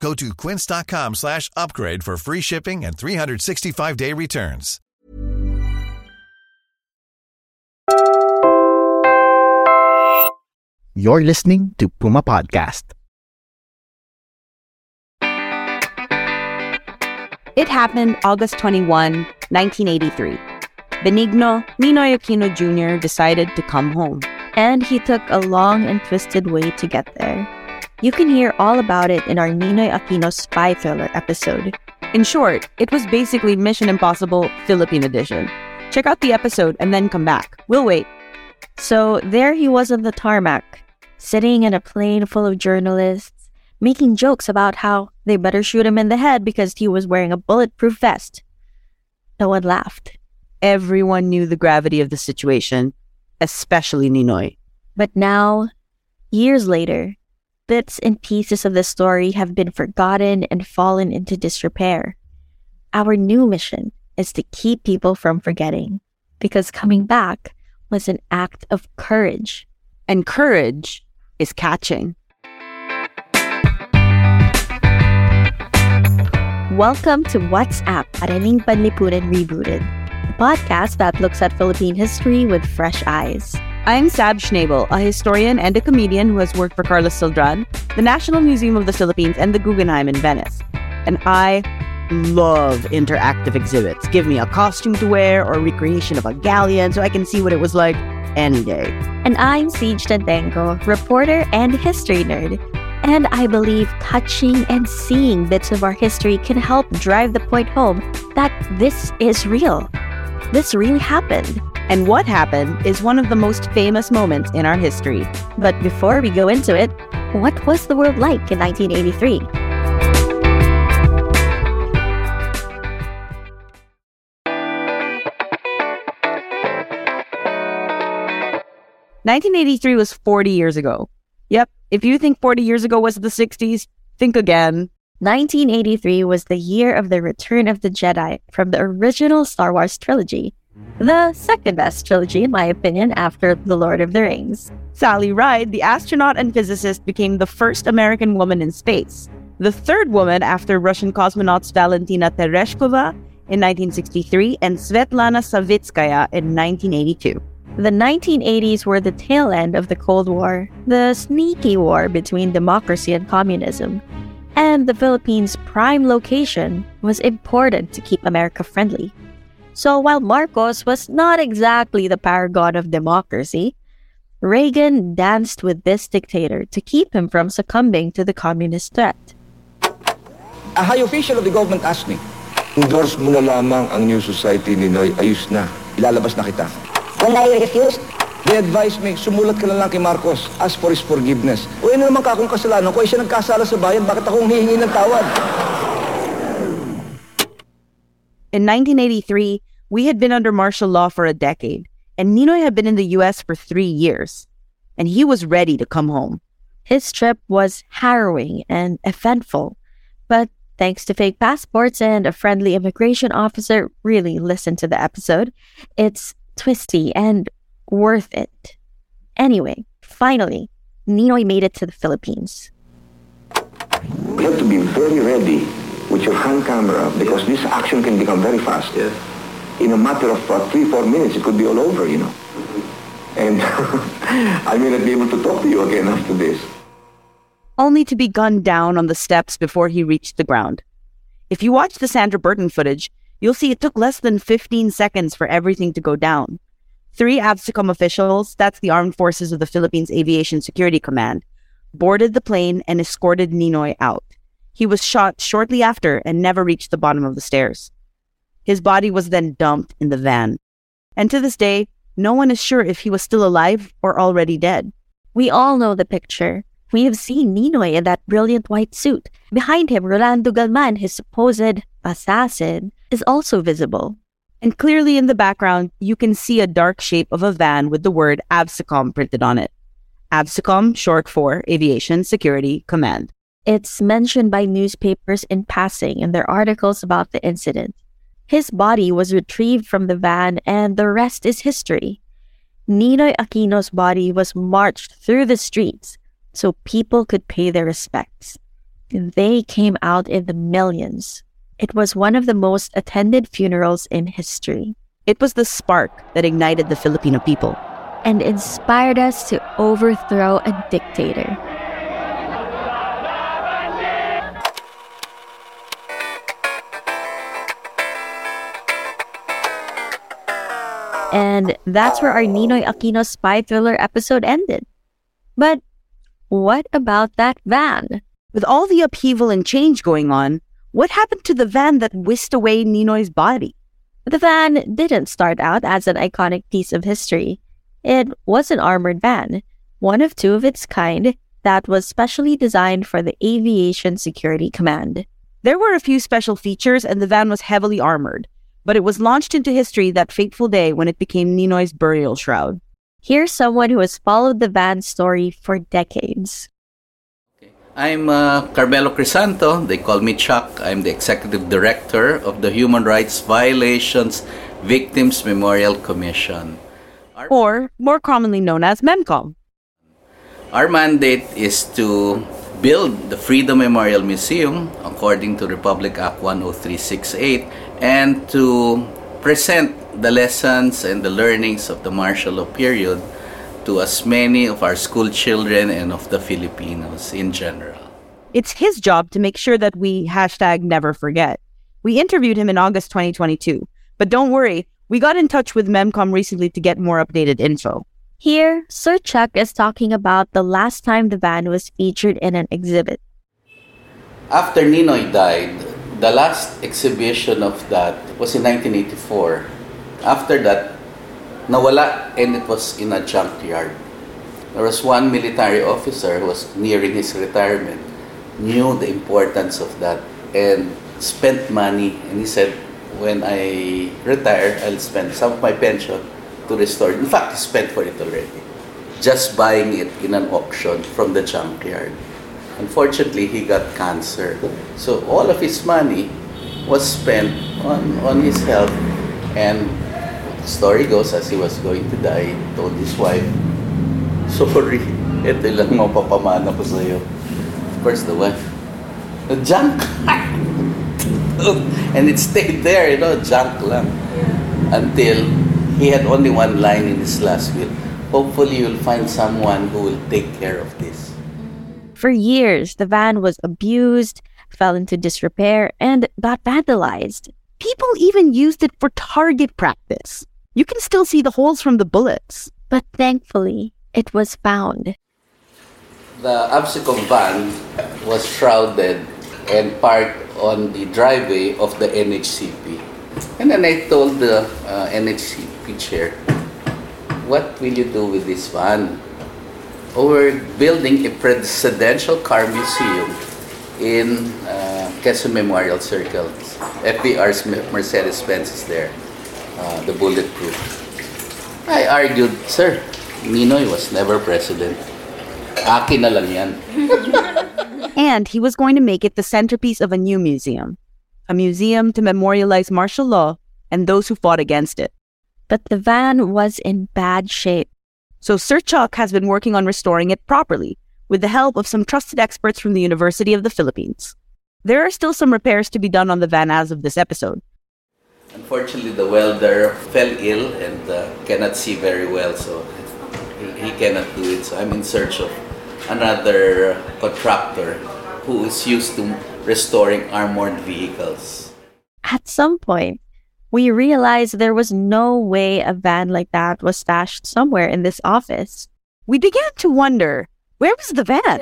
Go to quince.com slash upgrade for free shipping and 365-day returns. You're listening to Puma Podcast. It happened August 21, 1983. Benigno Ninoy Aquino Jr. decided to come home. And he took a long and twisted way to get there. You can hear all about it in our Ninoy Aquino spy thriller episode. In short, it was basically Mission Impossible Philippine Edition. Check out the episode and then come back. We'll wait. So there he was on the tarmac, sitting in a plane full of journalists, making jokes about how they better shoot him in the head because he was wearing a bulletproof vest. No one laughed. Everyone knew the gravity of the situation, especially Ninoy. But now, years later, bits and pieces of the story have been forgotten and fallen into disrepair. Our new mission is to keep people from forgetting, because coming back was an act of courage. And courage is catching. Welcome to What's AP, Araling Panlipunan Rebooted, a podcast that looks at Philippine history with fresh eyes. I'm Sab Schnabel, a historian and a comedian who has worked for Carlos Celdran, the National Museum of the Philippines, and the Guggenheim in Venice. And I love interactive exhibits. Give me a costume to wear or a recreation of a galleon so I can see what it was like any day. And I'm Ceej Tantengco, reporter and history nerd. And I believe touching and seeing bits of our history can help drive the point home that this is real. This really happened. And what happened is one of the most famous moments in our history. But before we go into it, what was the world like in 1983? Nineteen eighty three was forty years ago. Yep, if you think forty years ago was the sixties, think again. 1983 was the year of the return of the Jedi from the original Star Wars trilogy. The second best trilogy, in my opinion, after The Lord of the Rings. Sally Ride, the astronaut and physicist, became the first American woman in space, the third woman after Russian cosmonauts Valentina Tereshkova in 1963 and Svetlana Savitskaya in 1982. The 1980s were the tail end of the Cold War, the sneaky war between democracy and communism. And the Philippines' prime location was important to keep America friendly. So while Marcos was not exactly the paragon of democracy, Reagan danced with this dictator to keep him from succumbing to the communist threat. A high official of the government asked me, Endorse mo na lamang ang New Society ni Noy. Ayos na. Ilalabas na kita. When I refused, They advised me, sumulat ka na lang kay Marcos. Ask for his forgiveness. O ano naman ka akong kasalanan ko? Ay siya nagkasala sa bayan. Bakit akong hihingi ng tawad? In 1983, we had been under martial law for a decade, and Ninoy had been in the US for three years, and he was ready to come home. His trip was harrowing and eventful, but thanks to fake passports and a friendly immigration officer really listen to the episode, it's twisty and worth it. Anyway, finally, Ninoy made it to the Philippines. You have to be very ready with your hand camera because this action can become very fast. Yeah. In a matter of uh, three, four minutes, it could be all over, you know. And I may not be able to talk to you again after this. only to be gunned down on the steps before he reached the ground. If you watch the Sandra Burton footage, you'll see it took less than 15 seconds for everything to go down. Three AVSECOM officials, that's the Armed Forces of the Philippines Aviation Security Command, boarded the plane and escorted Ninoy out. He was shot shortly after and never reached the bottom of the stairs. His body was then dumped in the van. And to this day, no one is sure if he was still alive or already dead. We all know the picture. We have seen Ninoy in that brilliant white suit. Behind him, Rolando Galman, his supposed assassin, is also visible. And clearly in the background, you can see a dark shape of a van with the word AVSECOM printed on it. AVSECOM, short for Aviation Security Command. It's mentioned by newspapers in passing in their articles about the incident. His body was retrieved from the van, and the rest is history. Ninoy Aquino's body was marched through the streets so people could pay their respects. They came out in the millions. It was one of the most attended funerals in history. It was the spark that ignited the Filipino people. and inspired us to overthrow a dictator. And that's where our Ninoy Aquino spy thriller episode ended. But what about that van? With all the upheaval and change going on, what happened to the van that whisked away Ninoy's body? The van didn't start out as an iconic piece of history. It was an armored van, one of two of its kind that was specially designed for the Aviation Security Command. There were a few special features, and the van was heavily armored, but it was launched into history that fateful day when it became Ninoy's burial shroud. Here's someone who has followed the van story for decades. I'm uh, Carmelo Crisanto. They call me Chuck. I'm the executive director of the Human Rights Violations Victims Memorial Commission. Or, more commonly known as MEMCOM. Our mandate is to build the Freedom Memorial Museum according to Republic Act 10368 and to present the lessons and the learnings of the martial law period to as many of our school children and of the Filipinos in general. It's his job to make sure that we hashtag never forget. We interviewed him in August 2022, but don't worry, we got in touch with MEMCOM recently to get more updated info. Here, Sir Chuck is talking about the last time the van was featured in an exhibit. After Ninoy died, the last exhibition of that was in 1984. After that, nawala and it was in a junkyard. There was one military officer who was nearing his retirement, knew the importance of that and spent money and he said, when I retire, I'll spend some of my pension to restore it. In fact, he spent for it already. Just buying it in an auction from the junkyard. Unfortunately, he got cancer. So all of his money was spent on, on his health. And the story goes, as he was going to die, he told his wife, Sorry, ito lang mapapamana ko sa'yo. Of course, the wife, the junk. and it stayed there, you know, junk lang. Until he had only one line in his last will. Hopefully, you'll find someone who will take care of this. For years, the van was abused, fell into disrepair, and got vandalized. People even used it for target practice. You can still see the holes from the bullets. But thankfully, it was found. The AVSECOM van was shrouded and parked on the driveway of the NHCP. And then I told the uh, NHCP chair, what will you do with this van? We're building a presidential car museum in uh, Quezon Memorial Circle. FVR's Mercedes-Benz is there, uh, the bulletproof. I argued, sir, Ninoy was never president. Akin na lang yan. And he was going to make it the centerpiece of a new museum. A museum to memorialize martial law and those who fought against it. But the van was in bad shape. So Sir Chuck has been working on restoring it properly with the help of some trusted experts from the University of the Philippines. There are still some repairs to be done on the van as of this episode. Unfortunately, the welder fell ill and uh, cannot see very well, so he, he cannot do it. So I'm in search of another contractor who is used to restoring armored vehicles. At some point, we realized there was no way a van like that was stashed somewhere in this office. We began to wonder where was the van?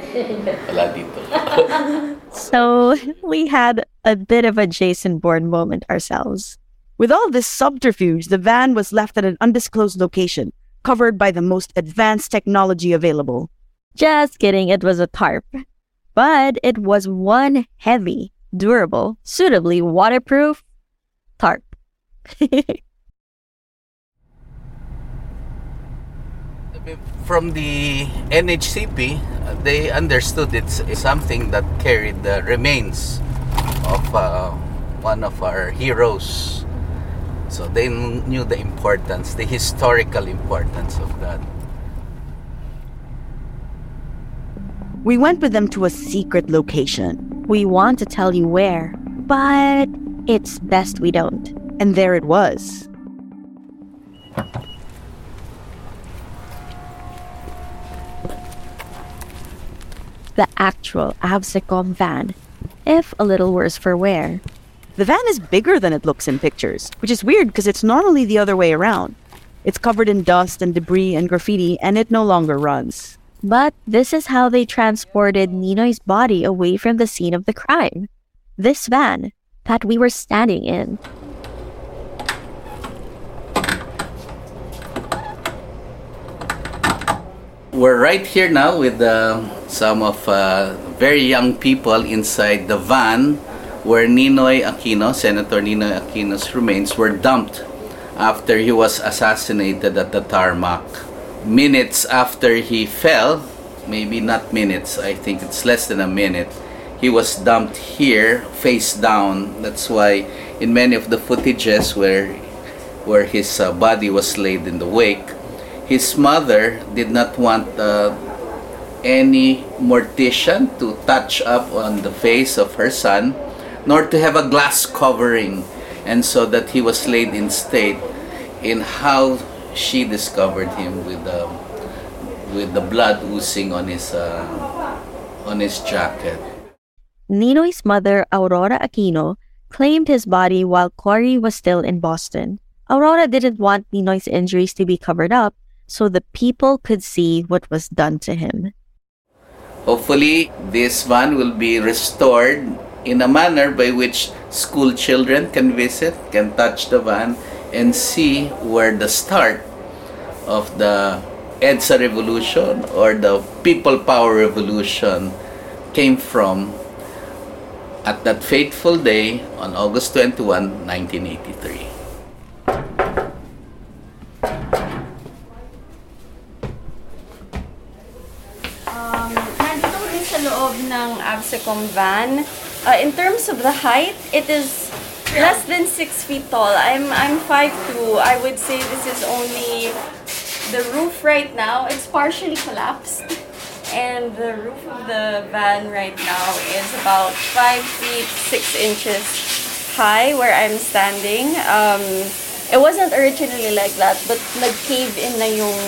So we had a bit of a Jason Bourne moment ourselves. With all this subterfuge, the van was left at an undisclosed location, covered by the most advanced technology available. Just kidding, it was a tarp. But it was one heavy, durable, suitably waterproof tarp. From the NHCP, they understood it's something that carried the remains of uh, one of our heroes. So they knew the importance, the historical importance of that. We went with them to a secret location, We want to tell you where, but it's best we don't. And there it was. The actual Avsecom van, if a little worse for wear. The van is bigger than it looks in pictures, which is weird because it's normally the other way around. It's covered in dust and debris and graffiti, and it no longer runs. But this is how they transported Ninoy's body away from the scene of the crime. This van that we were standing in. We're right here now with uh, some of uh, very young people inside the van where Ninoy Aquino, Senator Ninoy Aquino's remains were dumped after he was assassinated at the tarmac. Minutes after he fell, maybe not minutes, I think it's less than a minute, he was dumped here face down. That's why in many of the footages where where his uh, body was laid in the wake, his mother did not want uh, any mortician to touch up on the face of her son, nor to have a glass covering, and so that he was laid in state in how she discovered him with the with the blood oozing on his uh, on his jacket. Ninoy's mother, Aurora Aquino, claimed his body while Cory was still in Boston. Aurora didn't want Ninoy's injuries to be covered up so the people could see what was done to him. Hopefully, this one will be restored in a manner by which school children can visit, can touch the van, and see where the start of the EDSA revolution or the people power revolution came from at that fateful day on August 21, 1983. Loob ng Absecom van. Uh, in terms of the height, it is less than 6 feet tall. I'm I'm 5'2". I would say this is only the roof right now. It's partially collapsed. And the roof of the van right now is about 5 feet 6 inches high where I'm standing. Um, it wasn't originally like that, but nag-cave in na yung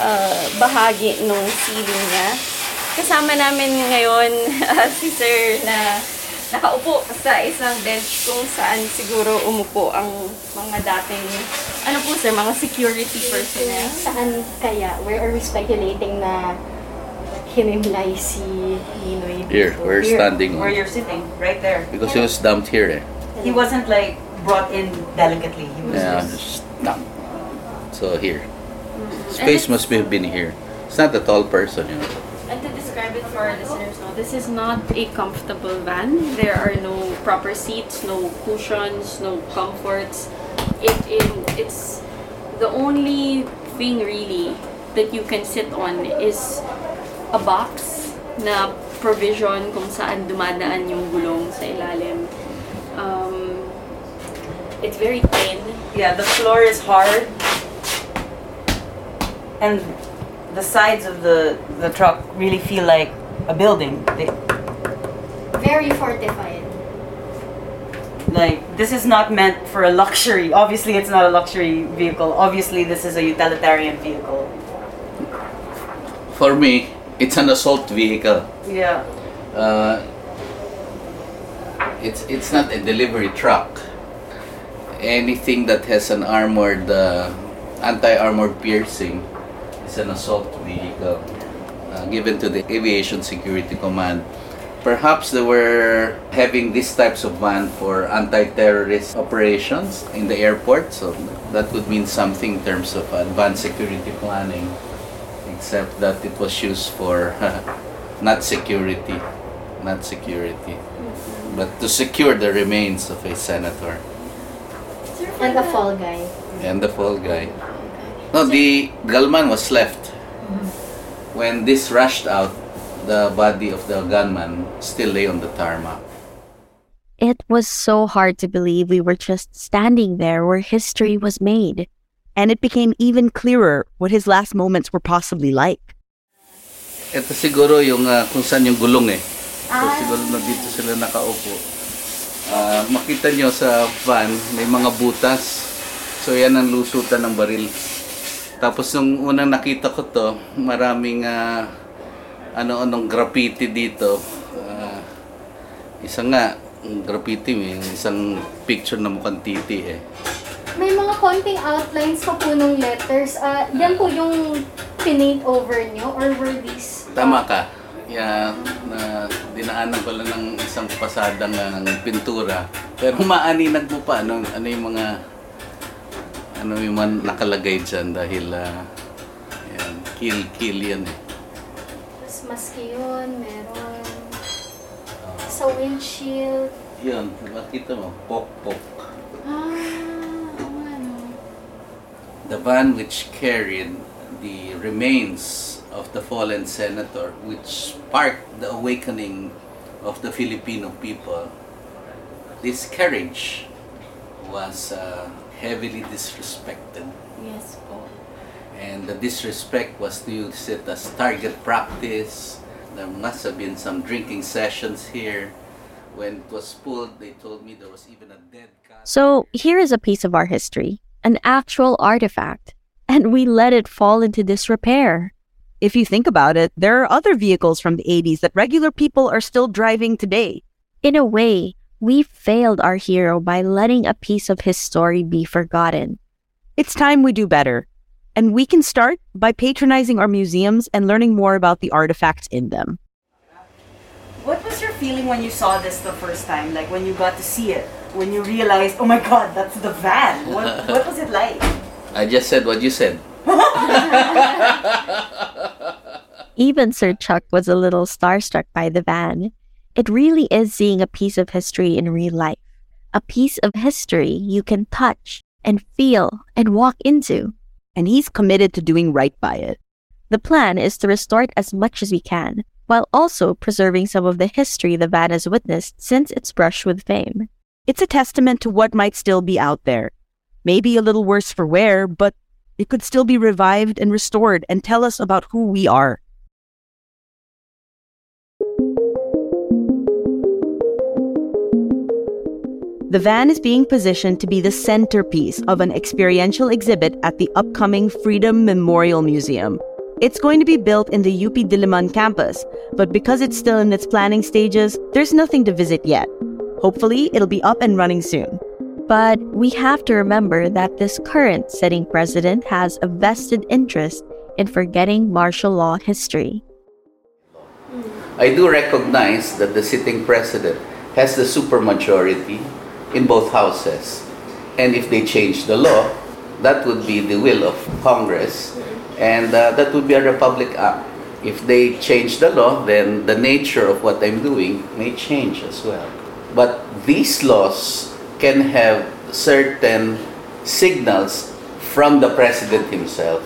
uh, bahagi nung ceiling niya. Kasama namin ngayon uh, si Sir na nakaupo sa isang bench kung saan siguro umupo ang mga dating, ano po sir, mga security personnel. Saan kaya? Where are we speculating na hinimlay si Ninoy? Here, we're Here, standing Where you're sitting, right there. Because he was dumped here. Eh. He wasn't like brought in delicately. He was Yeah, just just dumped. So here. Space must have been here. It's not a tall person, you know. Describe it for our listeners, no, this is not a comfortable van. There are no proper seats, no cushions, no comforts. It, it it's the only thing really that you can sit on is a box na provision kung saan dumadaan yung gulong sa ilalim. Um, it's very thin. yeah. The floor is hard, and the sides of the the truck really feel like a building. They, Very fortified. like this is not meant for a luxury. Obviously, it's not a luxury vehicle. Obviously, this is a utilitarian vehicle. For me, it's an assault vehicle. Yeah. Uh, it's it's not a delivery truck. Anything that has an armored, uh, anti-armored piercing is an assault vehicle uh, given to the Aviation Security Command. Perhaps they were having these types of van for anti-terrorist operations in the airport, so that would mean something in terms of advanced security planning. Except that it was used for not security, not security, but to secure the remains of a senator. And the fall guy. and the fall guy. No, the gunman was left. When this rushed out, the body of the gunman still lay on the tarmac. It was so hard to believe we were just standing there where history was made. And it became even clearer what his last moments were possibly like. Ito siguro yung ah, kung saan yung gulong eh. So siguro na dito sila nakaupo. Ah, makita nyo sa van, may mga butas. So yan ang lusutan ng baril. Tapos nung unang nakita ko to, maraming ah, ano-anong graffiti dito. Ah, isa nga, graffiti may isang picture na mukhang titi eh. May mga konting outlines pa po nung letters. Ah, yan po yung pinaint over nyo or were these? Tama ka. Yeah, na dinaanan ko lang ng isang pasada ng pintura. Pero maaninag mo pa ano, ano yung mga ano yung mga nakalagay dyan dahil ah, yan, kill kill yan eh. Tapos maski yun, meron. Sa windshield. Yun, makita mo, pok pok. Ah, oo nga no. The van which carried the remains of the fallen senator, which sparked the awakening of the Filipino people, this carriage was uh, heavily disrespected. Yes po. And the disrespect was to use it as target practice. There must have been some drinking sessions here. When it was pulled, they told me there was even a dead cat. So here is a piece of our history, an actual artifact, and we let it fall into disrepair. If you think about it, there are other vehicles from the 80s that regular people are still driving today. In a way, we failed our hero by letting a piece of his story be forgotten. It's time we do better. And we can start by patronizing our museums and learning more about the artifacts in them. What was your feeling when you saw this the first time? Like when you got to see it? When you realized, oh my god, that's the van. What, what was it like? I just said what you said. Even Sir Chuck was a little starstruck by the van. It really is seeing a piece of history in real life, a piece of history you can touch and feel and walk into. And he's committed to doing right by it. The plan is to restore it as much as we can, while also preserving some of the history the van has witnessed since its brush with fame. It's a testament to what might still be out there. Maybe a little worse for wear, but it could still be revived and restored and tell us about who we are. The van is being positioned to be the centerpiece of an experiential exhibit at the upcoming Freedom Memorial Museum. It's going to be built in the UP Diliman campus, but because it's still in its planning stages, there's nothing to visit yet. Hopefully, it'll be up and running soon. But we have to remember that this current sitting president has a vested interest in forgetting martial law history. I do recognize that the sitting president has the supermajority in both houses. And if they change the law, that would be the will of Congress, and uh, that would be a Republic Act. If they change the law, then the nature of what I'm doing may change as well. But these laws can have certain signals from the president himself.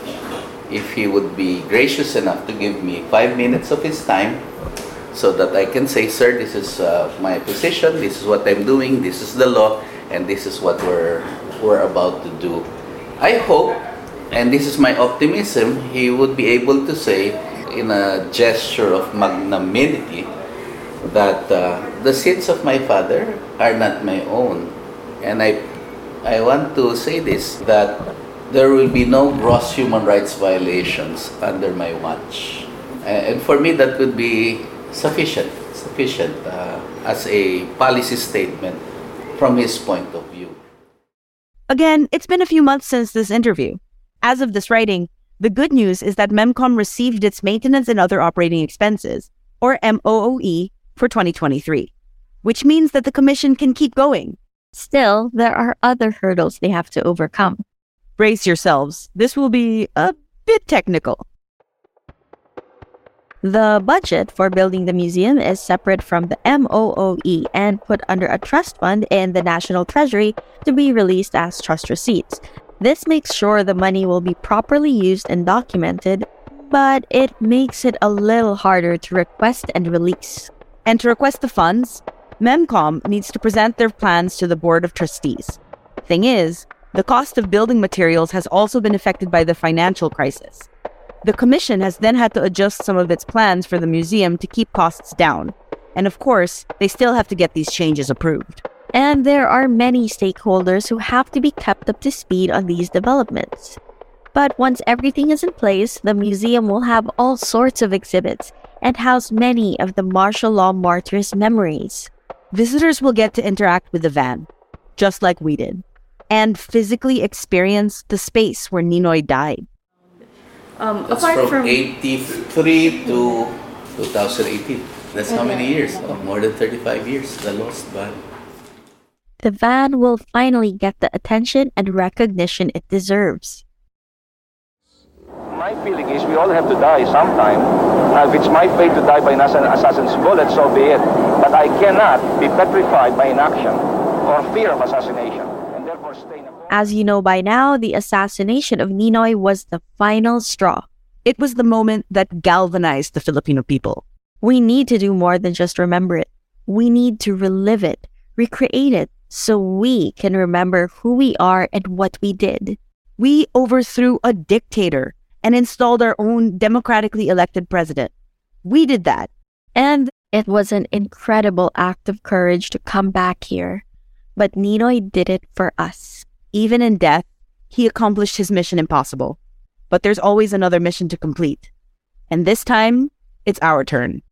If he would be gracious enough to give me five minutes of his time so that I can say, sir, this is uh, my position, this is what I'm doing, this is the law, and this is what we're, we're about to do. I hope, and this is my optimism, he would be able to say, in a gesture of magnanimity, that uh, the sins of my father are not my own. And I, I want to say this that there will be no gross human rights violations under my watch. And for me, that would be sufficient, sufficient uh, as a policy statement from his point of view. Again, it's been a few months since this interview. As of this writing, the good news is that MEMCOM received its maintenance and other operating expenses, or MOOE, for 2023, which means that the Commission can keep going. Still, there are other hurdles they have to overcome. Brace yourselves, this will be a bit technical. The budget for building the museum is separate from the MOOE and put under a trust fund in the National Treasury to be released as trust receipts. This makes sure the money will be properly used and documented, but it makes it a little harder to request and release. And to request the funds, MEMCOM needs to present their plans to the Board of Trustees. Thing is, the cost of building materials has also been affected by the financial crisis. The Commission has then had to adjust some of its plans for the museum to keep costs down. And of course, they still have to get these changes approved. And there are many stakeholders who have to be kept up to speed on these developments. But once everything is in place, the museum will have all sorts of exhibits and house many of the martial law martyrs' memories. Visitors will get to interact with the van, just like we did, and physically experience the space where Ninoy died. Um, That's apart from, from 83 to 2018. That's how many years? Oh, more than 35 years, the lost van. The van will finally get the attention and recognition it deserves. My feeling is we all have to die sometime. Now, if it's my fate to die by an assassin's bullet, so be it. But I cannot be petrified by inaction or fear of assassination, and therefore stay in a As you know by now, the assassination of Ninoy was the final straw. It was the moment that galvanized the Filipino people. We need to do more than just remember it. We need to relive it, recreate it, so we can remember who we are and what we did. We overthrew a dictator and installed our own democratically elected president. We did that. And it was an incredible act of courage to come back here. But Ninoy did it for us. Even in death, he accomplished his mission impossible. But there's always another mission to complete. And this time, it's our turn.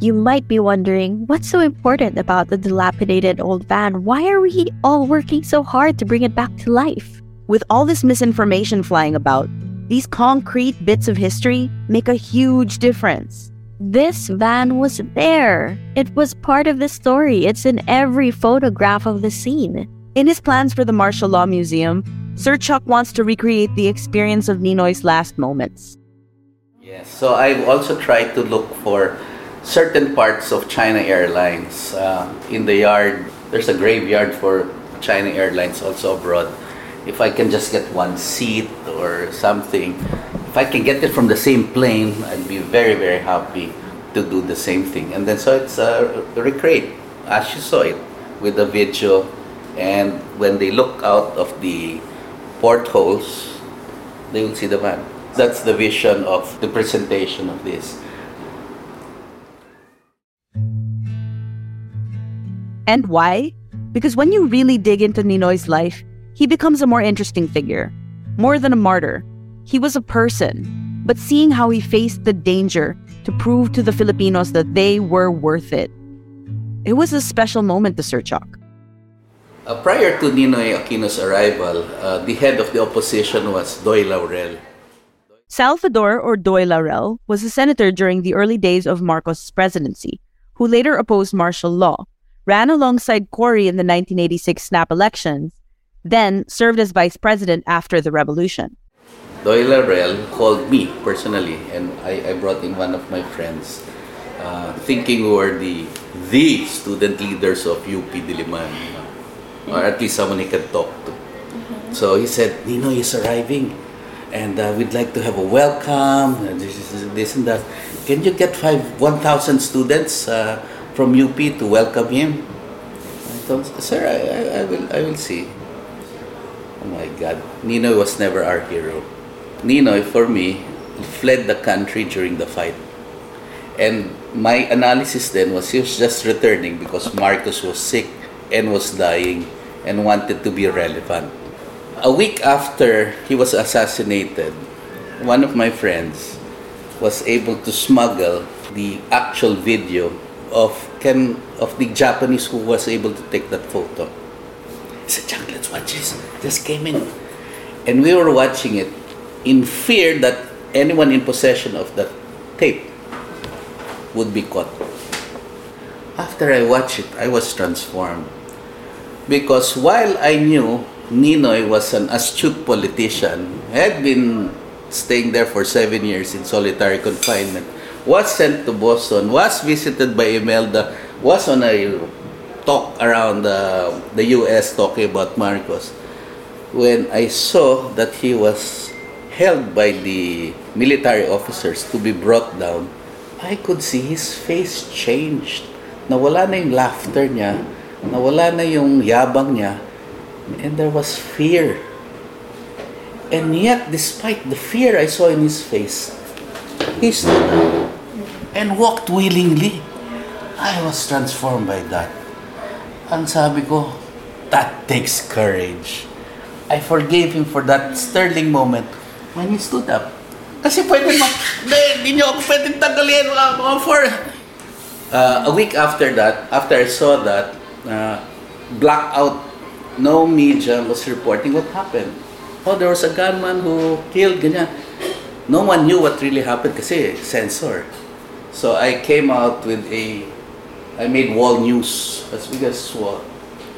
You might be wondering what's so important about the dilapidated old van? Why are we all working so hard to bring it back to life? With all this misinformation flying about, these concrete bits of history make a huge difference. This van was there. It was part of the story. It's in every photograph of the scene. In his plans for the Martial Law Museum, Sir Chuck wants to recreate the experience of Ninoy's last moments. Yes, so I've also tried to look for certain parts of China Airlines. Uh, in the yard, there's a graveyard for China Airlines also abroad. If I can just get one seat or something, if I can get it from the same plane, I'd be very, very happy to do the same thing. And then so it's uh, recreate as you saw it with the video. And when they look out of the portholes, they will see the van. That's the vision of the presentation of this. And why? Because when you really dig into Ninoy's life, he becomes a more interesting figure. More than a martyr, he was a person. But seeing how he faced the danger to prove to the Filipinos that they were worth it, it was a special moment to Sir Chuck. Uh, prior to Ninoy Aquino's arrival, uh, the head of the opposition was Doy Laurel. Salvador or Doy Laurel was a senator during the early days of Marcos' presidency, who later opposed martial law, ran alongside Cory in the 1986 snap elections, then served as vice president after the revolution. Doy Laurel called me personally, and I, I brought in one of my friends, uh, thinking we were the the student leaders of UP Diliman, or at least someone he can talk to. So he said, Nino is arriving, and uh, we'd like to have a welcome, and this, this, this and that. Can you get five, 1,000 students uh, from UP to welcome him? I told, sir, I, I, I, will, I will see. Oh my God, Nino was never our hero. Ninoy, for me, fled the country during the fight. And my analysis then was he was just returning because Marcos was sick and was dying and wanted to be relevant. A week after he was assassinated, one of my friends was able to smuggle the actual video of Ken of the Japanese who was able to take that photo. He said, Jack, let's watch this. Just came in. And we were watching it in fear that anyone in possession of that tape would be caught. After I watched it, I was transformed. Because while I knew Ninoy was an astute politician, had been staying there for seven years in solitary confinement, was sent to Boston, was visited by Imelda, was on a talk around the, the US talking about Marcos. When I saw that he was held by the military officers to be brought down, I could see his face changed. Nawala na yung laughter niya, nawala na yung yabang niya, and there was fear. And yet, despite the fear I saw in his face, he stood up and walked willingly. I was transformed by that. Ang sabi ko, that takes courage. I forgave him for that sterling moment when he stood up. Kasi pwede mo, hindi, niyo ako pwede tanggalin. Ako for... Uh, a week after that, after I saw that, uh, blackout, no media was reporting what happened. Oh, there was a gunman who killed, ganyan. No one knew what really happened kasi censor. So I came out with a, I made wall news as big as wall.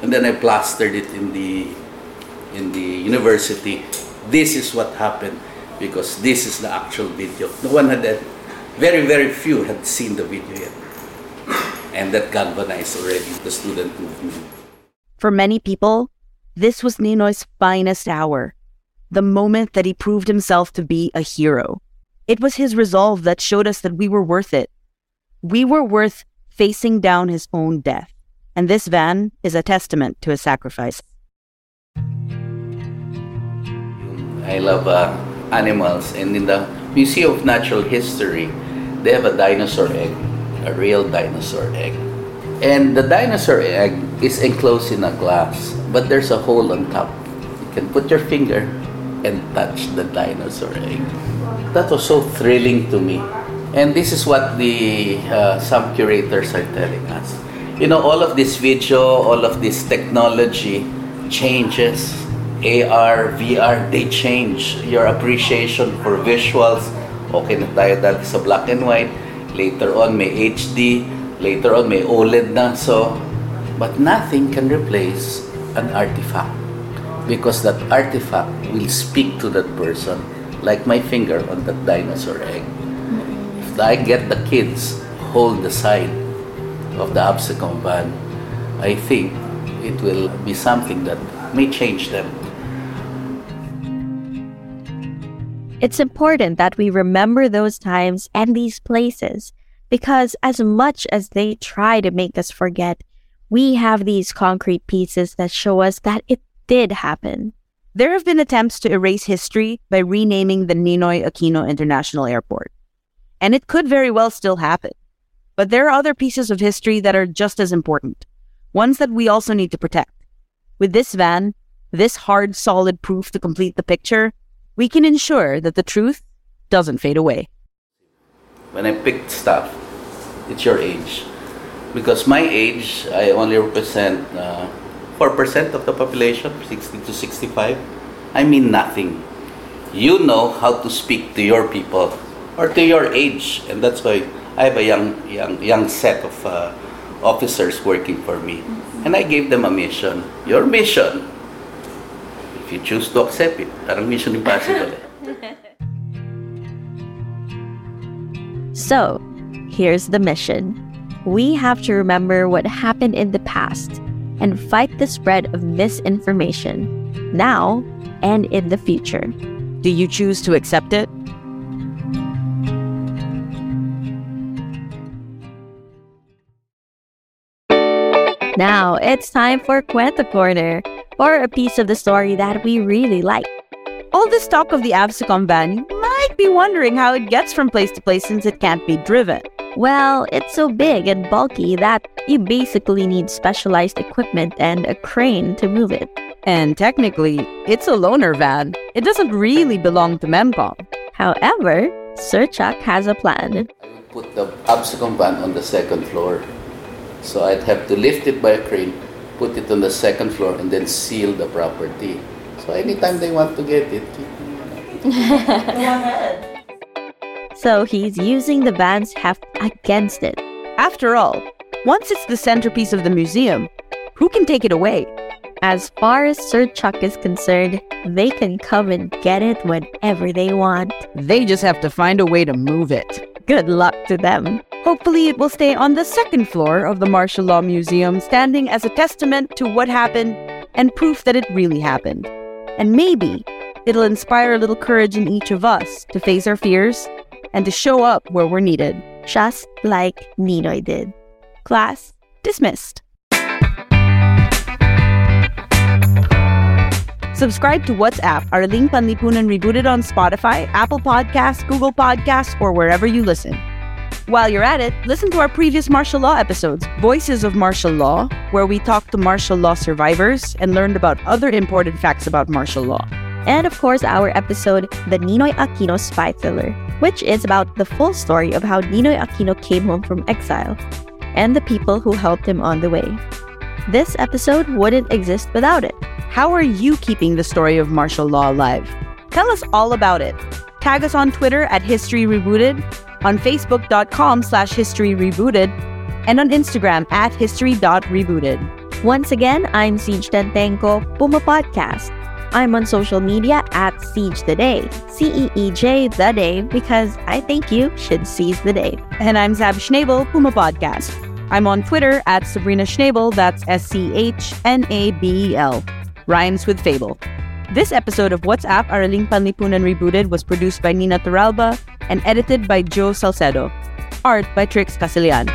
And then I plastered it in the, in the university. This is what happened because this is the actual video. No one had, very, very few had seen the video yet. And that galvanized already the student movement. For many people, this was Ninoy's finest hour, the moment that he proved himself to be a hero. It was his resolve that showed us that we were worth it. We were worth facing down his own death. And this van is a testament to his sacrifice. I love uh, animals, and in the Museum of Natural History, they have a dinosaur egg, a real dinosaur egg. And the dinosaur egg is enclosed in a glass, but there's a hole on top. You can put your finger and touch the dinosaur egg. That was so thrilling to me. And this is what the uh, some curators are telling us. You know, all of this video, all of this technology changes. AR, VR, they change your appreciation for visuals. Okay na tayo dati sa black and white. Later on, may HD. Later on, may OLED na. So, but nothing can replace an artifact. Because that artifact will speak to that person like my finger on that dinosaur egg. If I get the kids hold the side of the Absecon van, I think it will be something that may change them. It's important that we remember those times and these places because, as much as they try to make us forget, we have these concrete pieces that show us that it did happen. There have been attempts to erase history by renaming the Ninoy Aquino International Airport. And it could very well still happen. But there are other pieces of history that are just as important, ones that we also need to protect. With this van, this hard, solid proof to complete the picture, we can ensure that the truth doesn't fade away. When I picked stuff, it's your age. Because my age, I only represent uh, 4% of the population, 60 to 65. I mean nothing. You know how to speak to your people or to your age, and that's why I have a young, young, young set of uh, officers working for me. And I gave them a mission. Your mission, you choose to accept it, parang mission impossible. So, here's the mission. We have to remember what happened in the past and fight the spread of misinformation now and in the future. Do you choose to accept it? Now it's time for Cuento Corner, or a piece of the story that we really like. All this talk of the AVSECOM van, you might be wondering how it gets from place to place since it can't be driven. Well, it's so big and bulky that you basically need specialized equipment and a crane to move it. And technically, it's a loaner van. It doesn't really belong to Memcom. However, Sir Chuck has a plan. Put the AVSECOM van on the second floor. So I'd have to lift it by a crane, put it on the second floor, and then seal the property. So anytime they want to get it, Go ahead. So he's using the van's heft against it. After all, once it's the centerpiece of the museum, who can take it away? As far as Sir Chuck is concerned, they can come and get it whenever they want. They just have to find a way to move it. Good luck to them. Hopefully, it will stay on the second floor of the Martial Law Museum, standing as a testament to what happened and proof that it really happened. And maybe it'll inspire a little courage in each of us to face our fears and to show up where we're needed. Just like Ninoy did. Class dismissed. Subscribe to What's AP, Araling Panlipunan Rebooted on Spotify, Apple Podcasts, Google Podcasts, or wherever you listen. While you're at it, listen to our previous martial law episodes, Voices of Martial Law, where we talked to martial law survivors and learned about other important facts about martial law. And of course, our episode, The Ninoy Aquino Spy Thriller, which is about the full story of how Ninoy Aquino came home from exile and the people who helped him on the way. This episode wouldn't exist without it. How are you keeping the story of martial law alive? Tell us all about it. Tag us on Twitter at History Rebooted, on Facebook.com slash History Rebooted, and on Instagram at History.rebooted. Once again, I'm Ceej Tantengco, Puma Podcast. I'm on social media at Ceej the Day, C E E J the Day, because I think you should seize the day. And I'm Sab Schnabel, Puma Podcast. I'm on Twitter at Sabrina Schnabel, that's S C H N A B E L. Rhymes with Fable. This episode of What's AP Araling Panlipunan Rebooted was produced by Nina Toralba and edited by Joe Salcedo. Art by Trix Casilian.